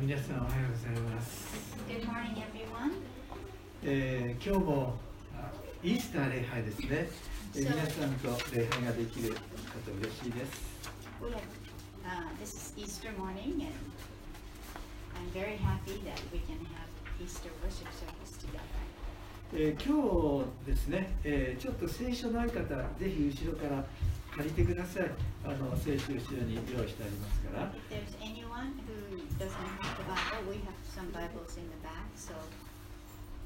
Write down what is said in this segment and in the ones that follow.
皆さんおはようございます。ええ、今日もイースター礼拝ですね。So, 皆さんと礼拝ができること嬉しいです。今日ですね、えー、ちょっと聖書のある方、ぜひ後ろから借りてください。あの聖書後ろに用意してありますから。Doesn't have the Bible, we have some Bibles in the back, so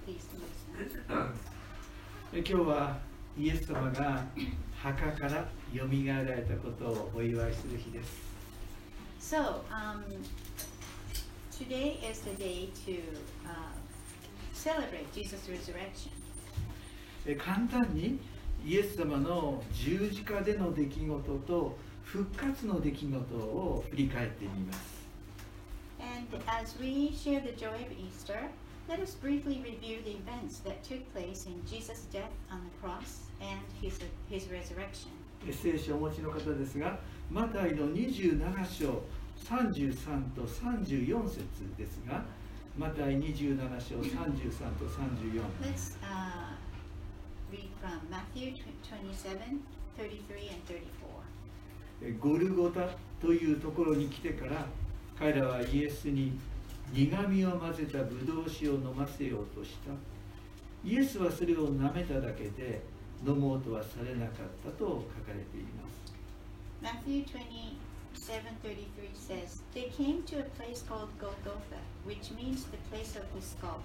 please ー今日はイエス様が墓からよみがえられたことをお祝いする日です So, um, today is the day to uh, celebrate Jesus' resurrection. えー簡単にイエス様の十字架での出来事と復活の出来事を振り返ってみます And as we share the joy of Easter, let us briefly review the events that took place in Jesus' death on the cross and his, his resurrection. えー聖書をお持ちの方ですがマタイの27章33と34節ですがマタイ27章33と34 Let's uh, read from Matthew tw- 27 33 and 34. えーゴルゴタというところに来てから彼らはイエスに苦みを混ぜたブドウ酒を飲ませようとしたイエスはそれを舐めただけで飲もうとはされなかったと書かれています Matthew 27 33 says, They came to a place called Golgotha, which means the place of the skull.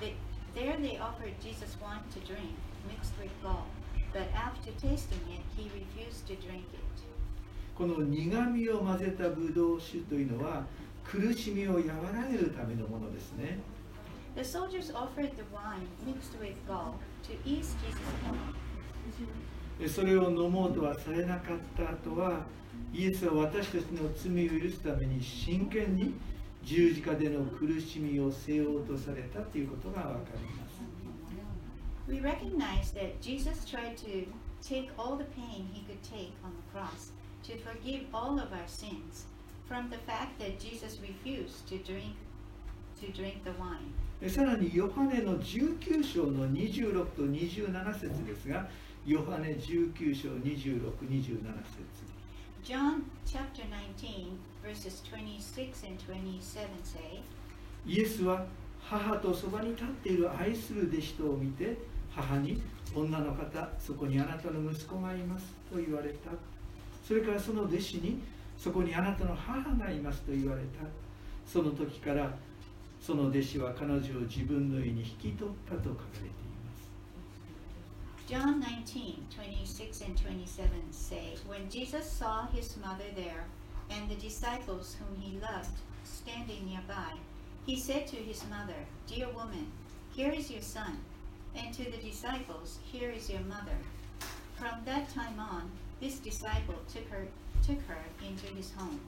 They, there they offered Jesus wine to drink, mixed with gall. But after tasting it, he refused to drink it. この苦味を混ぜたブドウ酒というのは苦しみを和らげるためのものですね。それを飲もうとはされなかった後はイエスは私たちの罪を許すために真剣に十字架での苦しみを背負うとされたということがわかります。We recognize that Jesus tried to take all the pain he could take on the cross. To forgive all of our sins from the fact that Jesus refused to drink to drink the wine. えさらにヨハネの19章の26と27節ですがヨハネ19章26、27節 John chapter 19 verses 26 and 27 say, イエスは母とそばに立っている愛する弟子とを見て母に女の方そこにあなたの息子がいますと言われたそれからその弟子にそこにあなたの母がいますと言われたその時からその弟子は彼女を自分の家に引き取ったと書かれています John 19, 26 and 27 say, When Jesus saw his mother there and the disciples whom he loved standing nearby, he said to his mother, Dear woman, here is your son, and to the disciples, Here is your mother. From that time on, this disciple took her, took her into his home.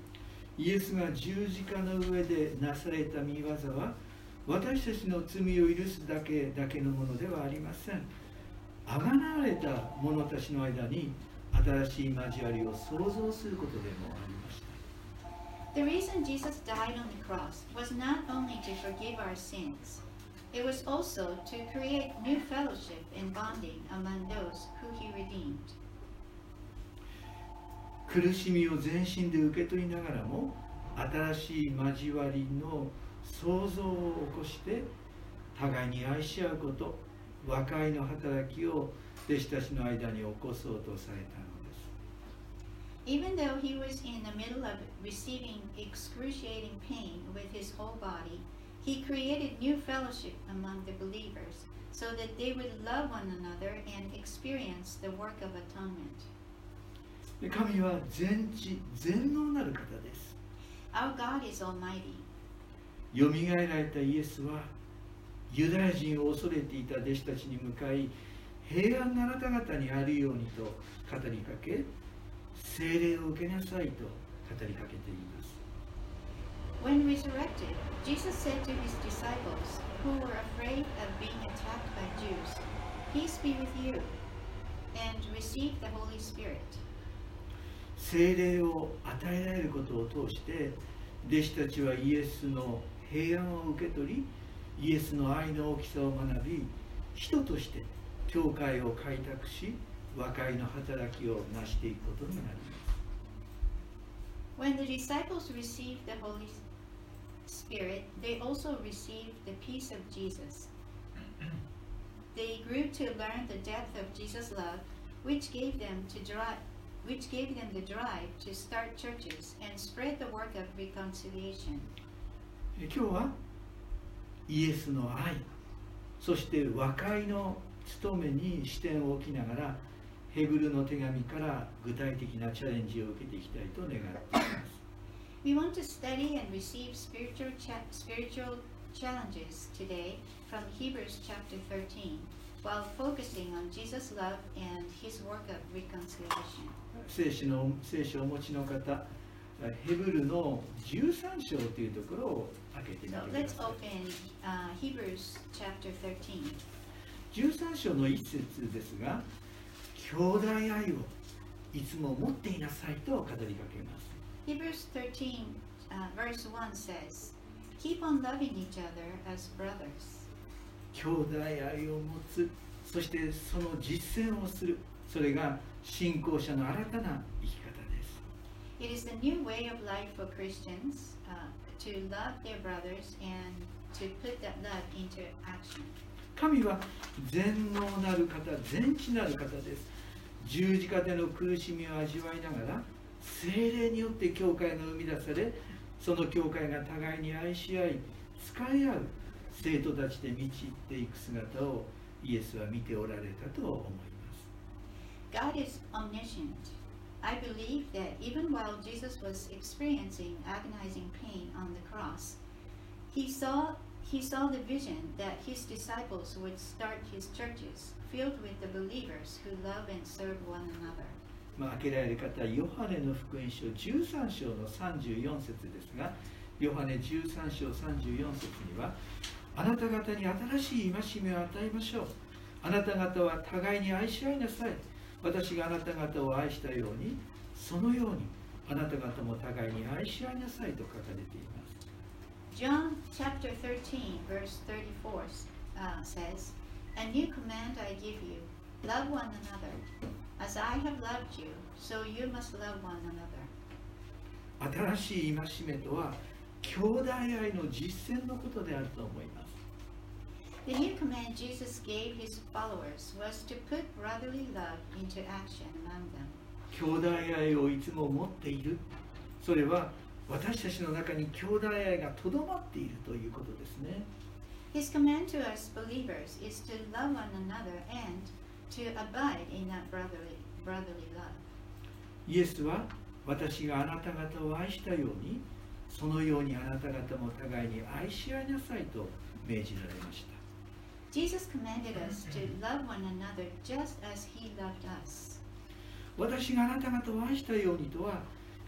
イエスが十字架の上でなされた見業は私たちの罪を許すだけだけのものではありません。あがなわれた者たちの間に新しい交わりを創造することでもありました。 The reason Jesus died on the cross was not only to forgive our sins, it was also to create new fellowship and bonding among those who he redeemed. 苦しみを全身で受け取りながらも新しい交わりの創造を起こして互いに愛し合うこと和解の働きを弟子たちの間に起こそうとされたのです Even though he was in the middle of receiving excruciating pain with his whole body, he created new fellowship among the believers so that they would love one another and experience the work of atonement. で神は全知全能なる方です Our God is Almighty. よみがえられたイエスはユダヤ人を恐れていた弟子たちに向かい平安なあなた方にあるようにと語りかけ聖霊を受けなさいと語りかけています When resurrected, Jesus said to his disciples, who were afraid of being attacked by Jews, Peace be with you, and receive the Holy Spirit. 聖霊を与えられることを通して弟子たちはイエスの平安を受け取りイエスの愛の大きさを学び人として教会を開拓し和解の働きを成していくことになります When the disciples received the Holy Spirit, they also received the peace of Jesus. They grew to learn the depth of Jesus' love, which gave them to drive, which gave them the drive to start churches and spread the work of reconciliation. え今日はイエスの愛そして和解の務めに視点を置きながらヘブルの手紙から具体的なチャレンジを受けていきたいと願っています We want to study and receive spiritual cha- spiritual challenges today from Hebrews chapter 13, 聖書,の聖書をお持ちの方、ヘブルの13章というところを開けてみましょう。13章の一節ですが、兄弟愛をいつも持っていなさいと語りかけます。13, verse 1 says, Keep on loving each other as brothers. 兄弟愛を持つ。そしてその実践をする。それが信仰者の新たな生き方です。It is the new way of life for Christians uh, to love their brothers and to put that love into action. 神は全能なる方全知なる方です。十字架での苦しみを味わいながら精霊によって教会が生み出されその教会が互いに愛し合い使い合う。生徒たちで満ちっていく姿をイエスは見ておられたと思います God is omniscient. I believe that even while Jesus was experiencing agonizing pain on the cross, he saw he saw the vision that his disciples would start his churches filled with the believers who love and serve one another. まあ、開けられる方はヨハネの福音書13章の34節ですがヨハネ13章34節にはあなた方に新しい戒めを与えましょうあなた方は互いに愛し合いなさい私があなた方を愛したようにそのようにあなた方も互いに愛し合いなさいと書かれています John chapter 13, verse 34 uh, says, A new command I give you love one another. As I have loved you, so you must love one another. 新しい戒めとは兄弟愛の実践のことであると思います The new command Jesus gave his followers was to put brotherly love into action among them. 兄弟愛をいつも持っているそれは私たちの中に兄弟愛がとどまっているということですね His command to us believers is to love one another and to abide in that brotherly, brotherly love. イエスは私があなた方を愛したようにそのようにあなた方も互いに愛し合いなさいと命じられました Jesus commanded us to love one another just as he loved us. 私があなた方を愛したようにとは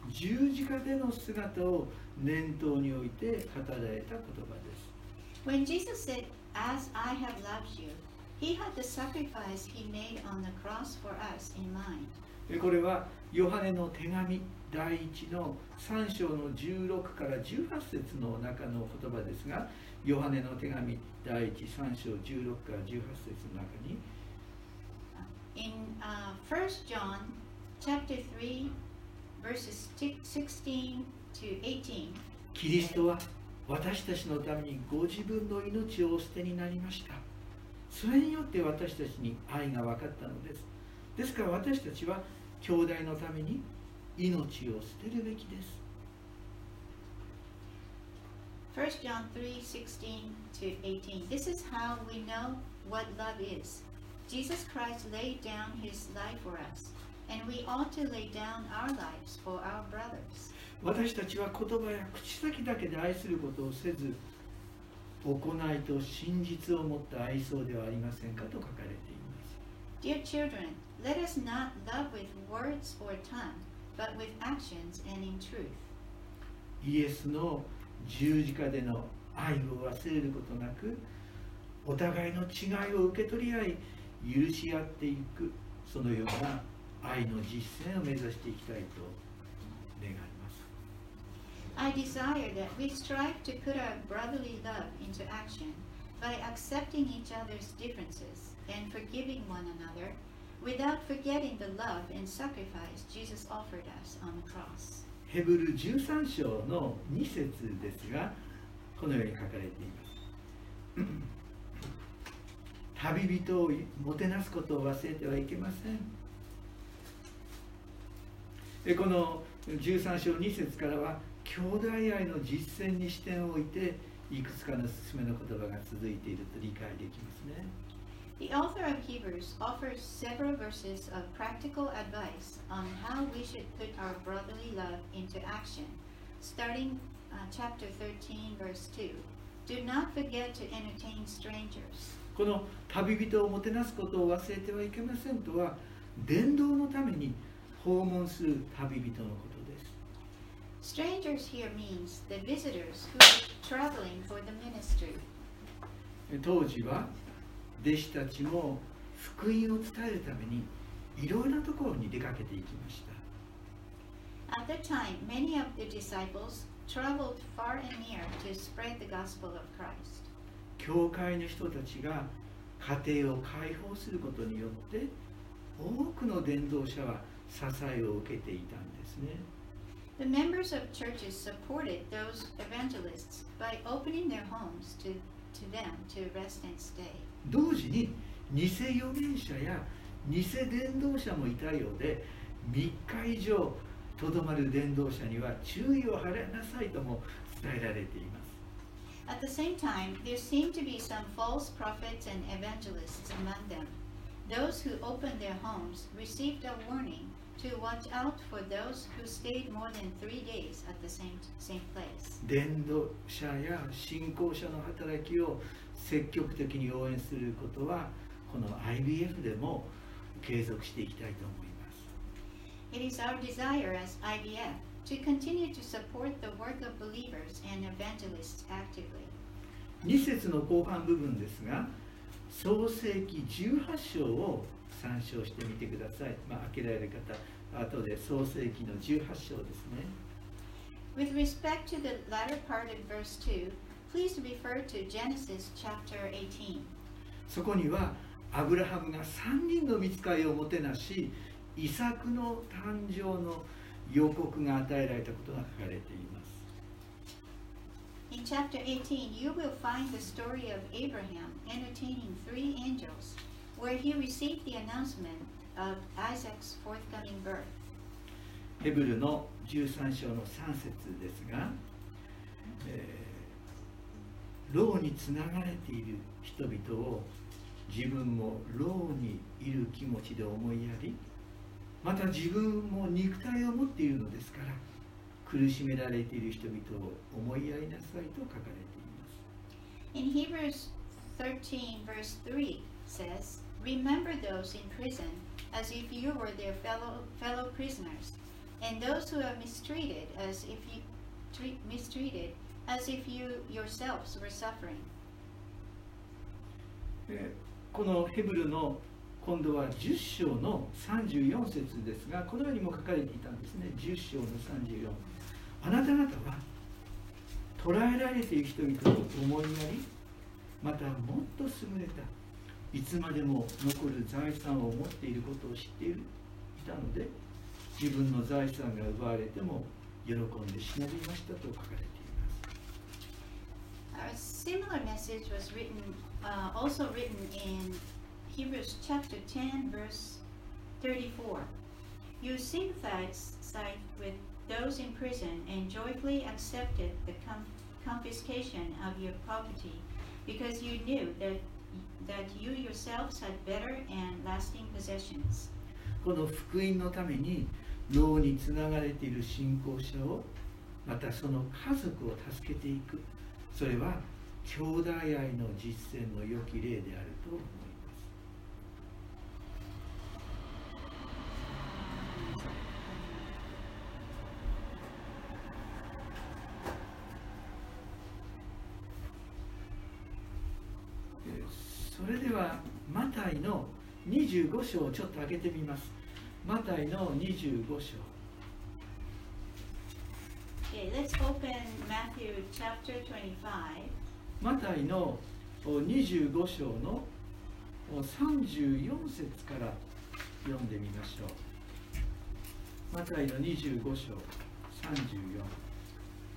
十字架での姿を念頭に置いて語られた言葉です When Jesus said, As I have loved you, he had the sacrifice he made on the cross for us in mind. でこれはヨハネの手紙第1の3章の16から18節の中の言葉ですがヨハネの手紙第13章16から18節の中に In uh, 1 John chapter 3, verses ti- 16 to 18, キリストは私たちのためにご自分の命をお捨てになりました。それによって私たちに愛が分かったのです。ですから私たちは兄弟のために命を捨てるべきです1 John 3, 16 to 18. This is how we know what love is. Jesus Christ laid down his life for us, and we ought to lay down our lives for our brothers. 私たちは言葉や口先だけで愛することをせず行いと真実を持って愛そうではありませんかと書かれています Dear children, let us not love with words or tongue, but with actions and in truth. イエスの 十字架での愛を忘れることなくお互いの違いを受け取り合い許し合っていくそのような愛の実践を目指していきたいと願います I desire that we strive to put our brotherly love into action by accepting each other's differences and forgiving one another without forgetting the love and sacrifice Jesus offered us on the cross. ヘブル13章の2節ですがこのように書かれています。旅人をもてなすことを忘れてはいけません。でこの13章2節からは兄弟愛の実践に視点を置いていくつかの勧めの言葉が続いていると理解できますね。The author of Hebrews offers several verses of practical advice on how we should put our brotherly love into action. Starting uh, chapter 13, verse 2. Do not forget to entertain strangers. この旅人をもてなすことを忘れてはいけませんとは伝道のために訪問する旅人のことです Strangers here means the visitors who are traveling for the ministry. 当時は 弟子たちも福音を伝えるためにいろいろなところに出かけていきました At that time, many of the disciples traveled far and near to spread the gospel of Christ. 教会の人たちが家庭を解放することによって多くの伝道者は支えを受けていたんですね The members of churches supported those evangelists by opening their homes to, to them to rest and stay. 同時に偽預言者や偽伝道者もいたようで3日以上とどまる伝道者には注意を払いなさいとも伝えられています At the same time, there seemed to be some false prophets and evangelists among them. Those who opened their homes received a warning to watch out for those who stayed more than three days at the same, same place. 伝道者や信仰者の働きを積極的に応援することはこの IBF でも継続していきたいと思います It is our desire as IBF to continue to support the work of believers and evangelists actively. 2節の後半部分ですが創世記18章を参照してみてください、まあ、開けられる方後で創世記の18章ですね With respect to the latter part of verse 2, please refer to Genesis chapter 18. そこにはアブラハムが3人の見つかりをもてなしイサクの誕生の予告が与えられたことが書かれています In chapter 18, you will find the story of Abraham entertaining three angels, where he received the announcement of Isaac's forthcoming birth. ヘブルの13章の3節ですが、えー牢につながれている人々を自分も牢にいる気持ちで思いやりまた自分も肉体を持っているのですから苦しめられている人々を思いやりなさいと書かれています In Hebrews 13, verse 3 says, Remember those in prison as if you were their fellow, fellow prisoners, and those who are mistreated as if you treat, mistreated as if you yourselves were suffering. このヘブルの今度は10章の34節ですがこのようにも書かれていたんですね。10章の34あなた方は捕らえられている人々を思いやりまたもっと優れたいつまでも残る財産を持っていることを知っているいたので自分の財産が奪われても喜んで忍びましたと書かれています。A similar message was written, uh, also written in Hebrews chapter 10, verse 34. You sympathized with those in prison and joyfully accepted the com- confiscation of your property because you knew that, that you yourselves had better and lasting possessions. この福音のために牢につながれている信仰者をまたその家族を助けていく それは兄弟愛の実践の良き例であると思います。それではマタイの25章をちょっと開けてみます。マタイの25章。Okay, let's open Matthew chapter 25. マタイのお25章のお34節から読んでみましょう。マタイの25章34。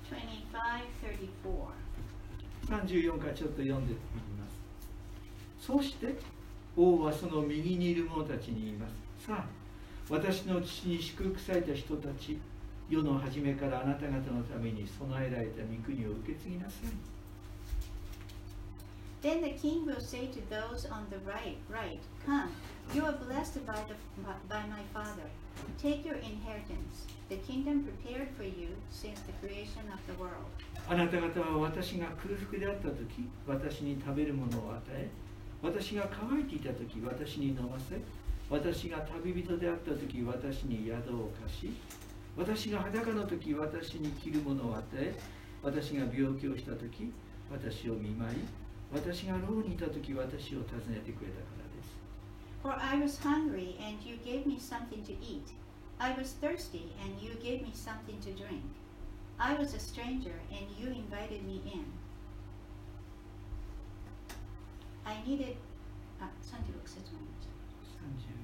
25 34. 34からちょっと読んでみます。そうして王はその右にいる者たちに言います。さあ、私の父に祝福された人たち、世の初めからあなた方のために備えられた御国を受け継ぎなさい。Then the king will say to those on the right, right, Come, you are blessed by, the, by my father. Take your inheritance, the kingdom prepared for you since the creation of the world. あなた方は私が空腹であった時、私に食べるものを与え、私が乾いていた時、私に飲ませ、私が旅人であった時、私に宿を貸し、私が裸の時、私に着るものを与え、私が病気をした時、私を見舞い、私が牢にいた時、私を訪ねてくれたからです。For I was hungry, and you gave me something to eat. I was thirsty, and you gave me something to drink. I was a stranger, and you invited me in. I needed. ah, 36節もあります36はい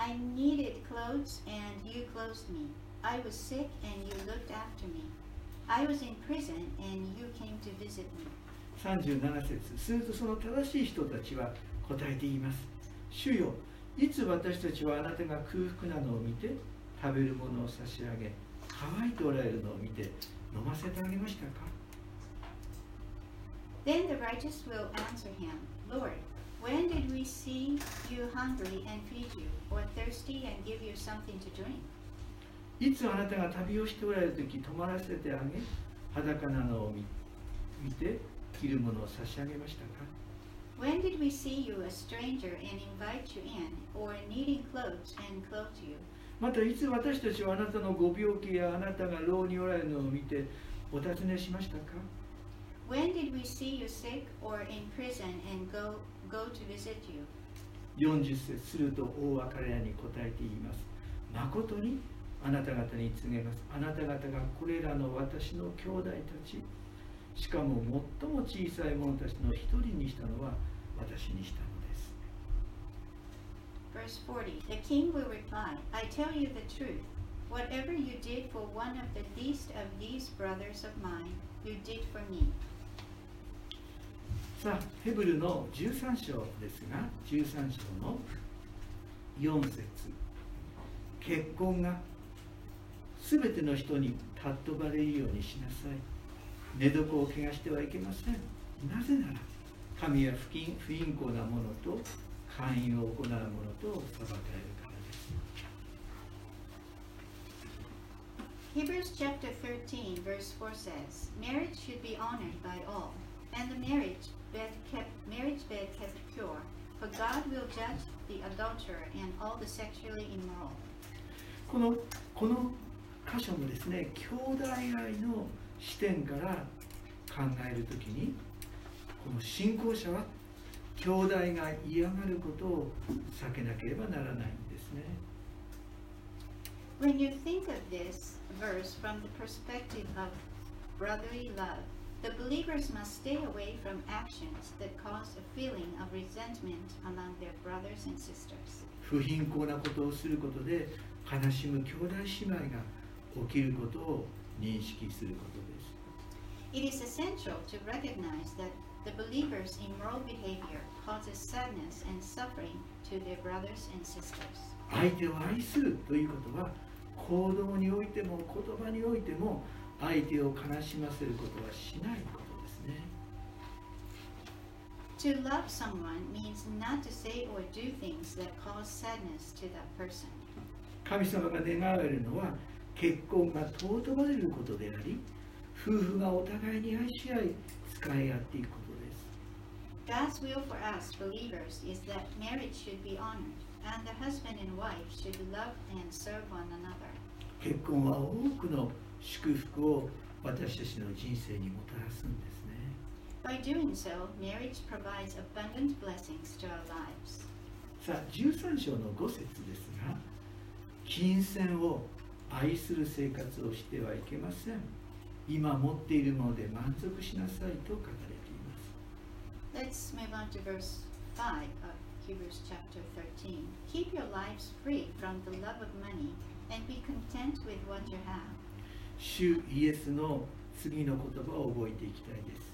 I needed clothes, and you clothed me. I was sick, and you looked after me. I was in prison, and you came to visit me. 37節するとその正しい人たちは答えて言います主よいつ私たちはあなたが空腹なのを見て食べるものを差し上げ乾いておられるのを見て飲ませてあげましたか Then the righteous will answer him, Lord, when did we see you hungry and feed you, or thirsty and give you something to drink? いつあなたが旅をしておられる時泊まらせてあげ裸なのを見見て着るものを差し上げましたか When did we see you a stranger and invite you in, or needing clothes and clothe you? またいつ私たちはあなたのご病気やあなたが牢におられるのを見てお尋ねしましたか When did we see you sick or in prison and go, go to visit you? 40節すると王は彼らに答えて言います。誠にあなた方に告げます。あなた方がこれらの私の兄弟たち、しかも最も小さい者たちの一人にしたのは私にしたのです。Verse 40 The king will reply, I tell you the truth. Whatever you did for one of the least of these brothers of mine, you did for me. さあ、ヘブルの13章ですが、13章の4節結婚がすべての人に尊ばれるようにしなさい。寝床を汚してはいけません。なぜなら、神は不謹不貧困な者と寛容を行う者と裁かれるからです。Hebrews chapter 13, verse 4 says, Marriage should be honored by all, and the marriage bed kept, marriage bed kept pure, for God will judge the adulterer and all the sexually immoral. このこの箇所もですね、兄弟愛の視点から考えるときに、この信仰者は兄弟が嫌がることを避けなければならないんですね。When you think of this verse from the perspective of brotherly love, the believers must stay away from actions that cause a feeling of resentment among their brothers and sisters. 不貧困なことをすることで悲しむ兄弟姉妹が起きることを認識することです。 It is essential to recognize that the believer's immoral behavior causes sadness and suffering to their brothers and sisters. 相手を愛するということは行動においても言葉においても 相手を悲しませることはしないことですね。To love someone means not to say or do things that cause sadness to that person. 神様が願われるのは結婚が尊ばれることであり夫婦がお互いに愛し合い使い合っていくことです God's will for us believers is that marriage should be honored, and the husband and wife should love and serve one another. 結婚は多くの祝福を私たちの人生にもたらすんですね By doing so, marriage provides abundant blessings to our lives. さあ13章の5節ですが金銭を愛する生活をしてはいけません今持っているもので満足しなさいと書かれています Let's move on to verse 5 of Hebrews chapter 13. Keep your lives free from the love of money and be content with what you have. 主イエスの次の言葉を覚えていきたいです。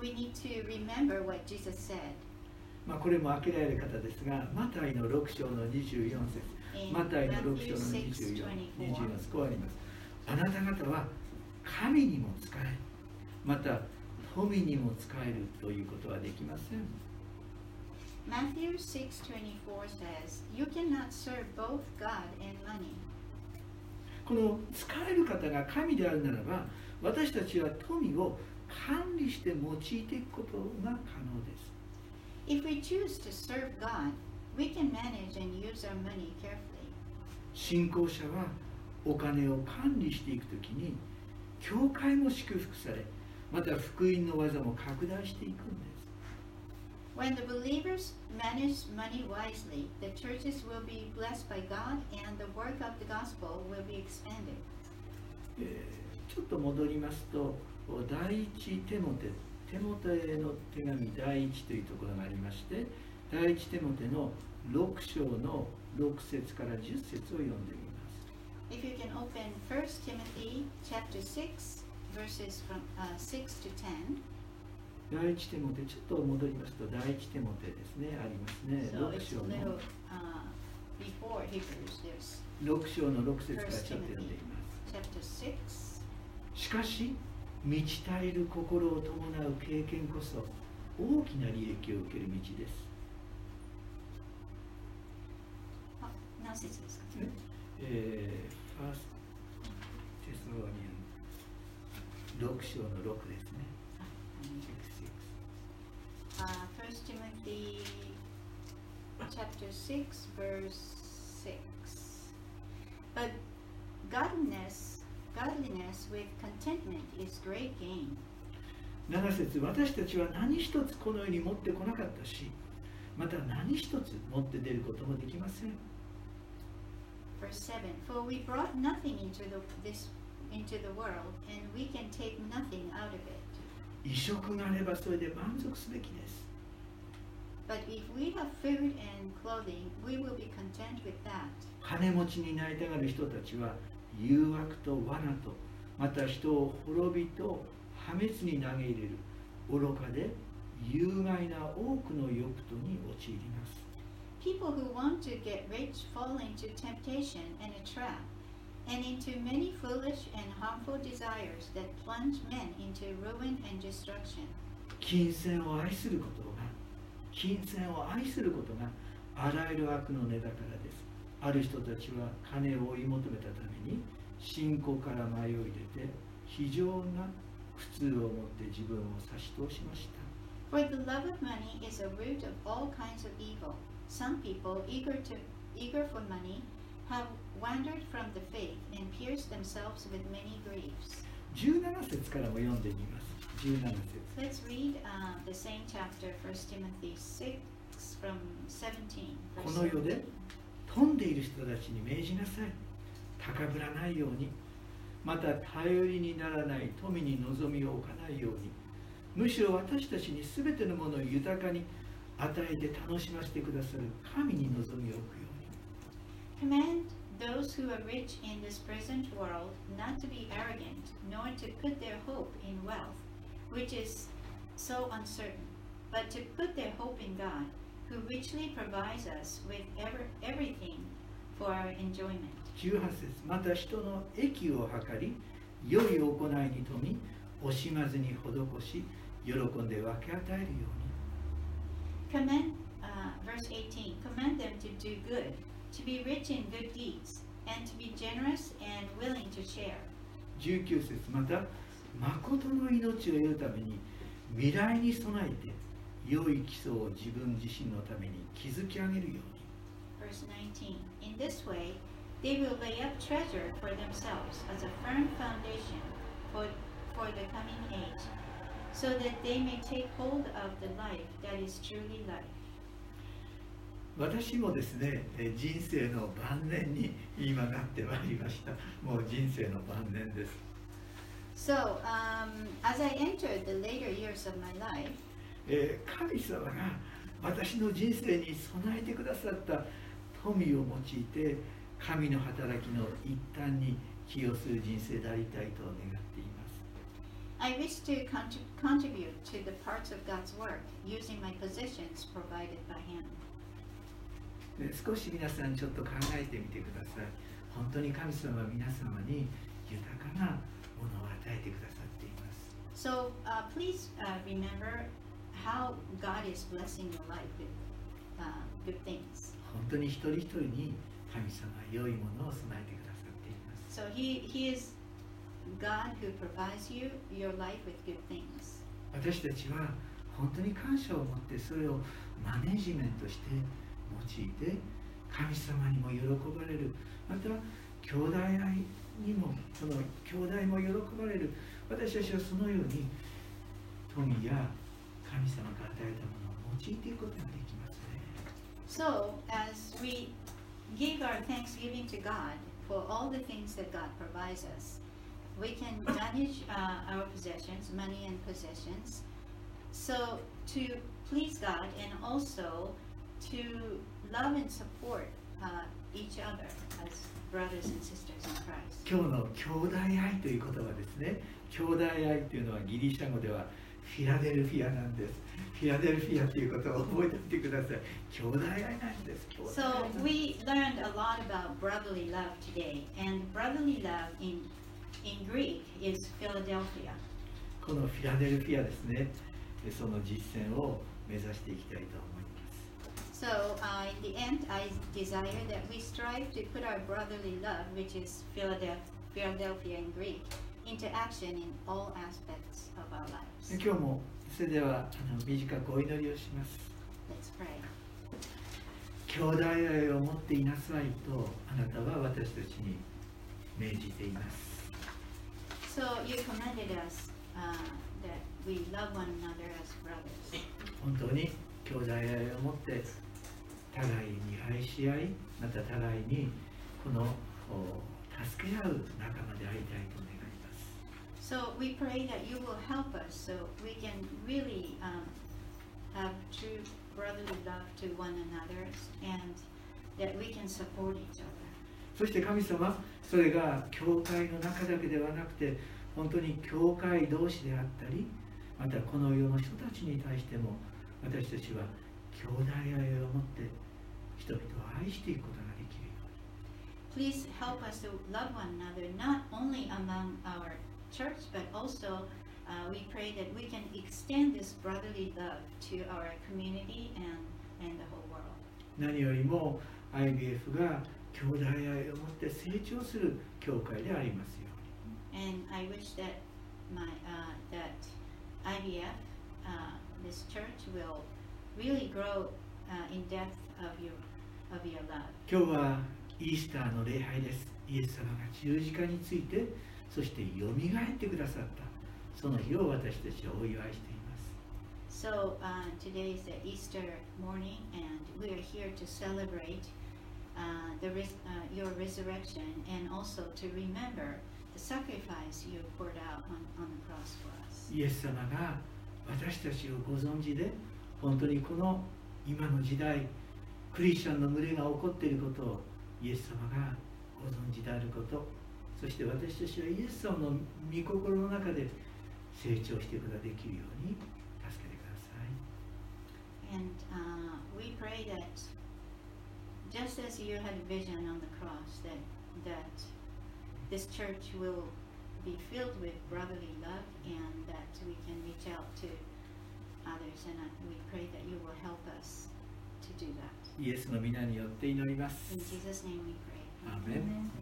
We need to remember what Jesus said. まあこれも開けられる方ですがマタイの6章の24節。マタイの6 Matthew 章の6 24 24. 24こうあります。あなた方は神にも使えまた富にも使えるということはできません。Matthew 6:24 says, "You cannot serve both God and money." この使える方が神であるならば私たちは富を管理して用いていくことが可能です If we choose to serve God, we can manage and use our money carefully. 信仰者はお金を管理していくときに教会も祝福されまた福音の技も拡大していくんです When the believers manage money wisely, the churches will be blessed by God and the work of the gospel will be expanded. えーちょっと戻りますと第一テモテテモテへの手紙第一というところがありまして第一テモテの6章の6節から10節を読んでみます If you can open 1 Timothy chapter 6 verses from uh, 6 to 10. 第一テモテちょっと戻りますと第一テモテですねありますね So 6 it's 章の uh. There's 6章の6節からちょっと読んでいます chapter 6. しかし満ち足りる心を伴う経験こそ大きな利益を受ける道です、あ何節ですか？ねえーファーストテスロニアン6章の6ですね6 Uh, 1 Timothy chapter 6 verse 6 But godliness godliness with contentment is great gain 7節私たちは何一つこの世に持ってこなかったしまた何一つ持って出ることもできません Verse 7 For we brought nothing into the, this into the world and we can take nothing out of it 移植があればそれで満足すべきです。金持ちになりたがる人たちは誘惑と罠と、また人を滅びと破滅に投げ入れる愚かで有害な多くの欲とに陥ります。And into many foolish and harmful desires that plunge men into ruin and destruction. 金銭を愛することが金銭を愛することがあらゆる悪の根だからですある人たちは金を追い求めたために信仰から迷い出て非常な苦痛を持って自分を差し通しました For the love of money is a root of all kinds of evil. Some people, eager to eager for money, have wandered from the faith and pierced themselves with many griefs. 17節からも読んでみます。17節。この世で飛んでいる人たちに命じなさい。高ぶらないように。また頼りにならない富に望みを置かないように。むしろ私たちにすべてのものを豊かに与えて楽しませてくださる神に望みを置く。Command those who are rich in this present world not to be arrogant, nor to put their hope in wealth, which is so uncertain, but to put their hope in God, who richly provides us with ever, everything for our enjoyment. 18節また人の益を図り良い行いに富み惜しまずに施し喜んで分け与えるように Command, uh, verse 18, command them to do good, to be rich in good deeds, and to be generous and willing to share. 19節また誠の命を得るために未来に備えて良い基礎を自分自身のために築き上げるように Verse 19 In this way, they will lay up treasure for themselves as a firm foundation for, for the coming age, so that they may take hold of the life that is truly life. 私もですねえー人生の晩年に今なってまいりましたもう人生の晩年です So, um, as I entered the later years of my life, えー神様が私の人生に備えてくださった富を用いて神の働きの一端に寄与する人生でありたいと願っています I wish to contri- contribute to the parts of God's work using my positions provided by Him. で少し皆さんちょっと考えてみてください本当に神様は皆様に豊かなものを与えてくださっています So, uh, please uh, remember how God is blessing your life with uh, good things. 本当に一人一人に神様は良いものを備えてくださっています So, He, he is God who provides you your life with good things. 私たちは本当に感謝を持ってそれをマネジメントして用いて神様にも喜ばれるまた兄弟愛にもその兄弟も喜ばれる私たちはそのように富や神様が与えたものを用いていくことができますね So, as we give our thanksgiving to God for all the things that God provides us, we can manage uh, our possessions, money and possessions, so to please God and also to love and support uh, each other as brothers and sisters in Christ. 今日の兄弟愛という言葉ですね兄弟愛というのはギリシャ語ではフィラデルフィアなんですフィラデルフィアということを覚えておいてください兄弟愛なんです So です we learned a lot about brotherly love today, and brotherly love in in Greek is Philadelphia. このフィラデルフィアですねでその実践を目指していきたいと思います So uh, in the end, I desire that we strive to put our brotherly love, which is Philadelphia, in Greek, into action in all aspects of our で lives. 今日もそれではあの短くお祈りをします Let's pray. 兄弟愛を持っていなさいとあなたは私たちに命じています So you commanded us uh, that we love one another as brothers. 本当に兄弟愛を持って互いに愛し合いまた互いにこのお助け合う仲間でありたいと願います So we pray that you will help us so we can really um, have true brotherly love to one another and that we can support each other. そして神様それが教会の中だけではなくて本当に教会同士であったりまたこの世の人たちに対しても私たちは兄弟愛を持って 人々を愛していくことができるように Please help us to love one another, not only among our church, but also uh, we pray that we can extend this brotherly love to our community and, and the whole world. 何よりも IBF が兄弟愛を持って成長する教会でありますように And I wish that my uh, that IVF, uh, this church, will really grow uh, in depth of your love. 今日はイースターの礼拝ですイエス様が十字架についてそしてよみがえってくださったその日を私たちはお祝いしています So uh, today is the Easter morning, and we are here to celebrate uh, the res- uh, your resurrection and also to remember the sacrifice you poured out on, on the cross for us. イエス様が私たちをご存知で本当にこの今の時代クリスチャンの群れが起こっていることをイエス様がご存知であることそして私たちはイエス様の御心の中で成長していくことができるように助けてください And uh, we pray that just as you had a vision on the cross, that that this church will be filled with brotherly love, and that we can reach out to others. And we pray that you will help us to do that. イエスの皆によって祈ります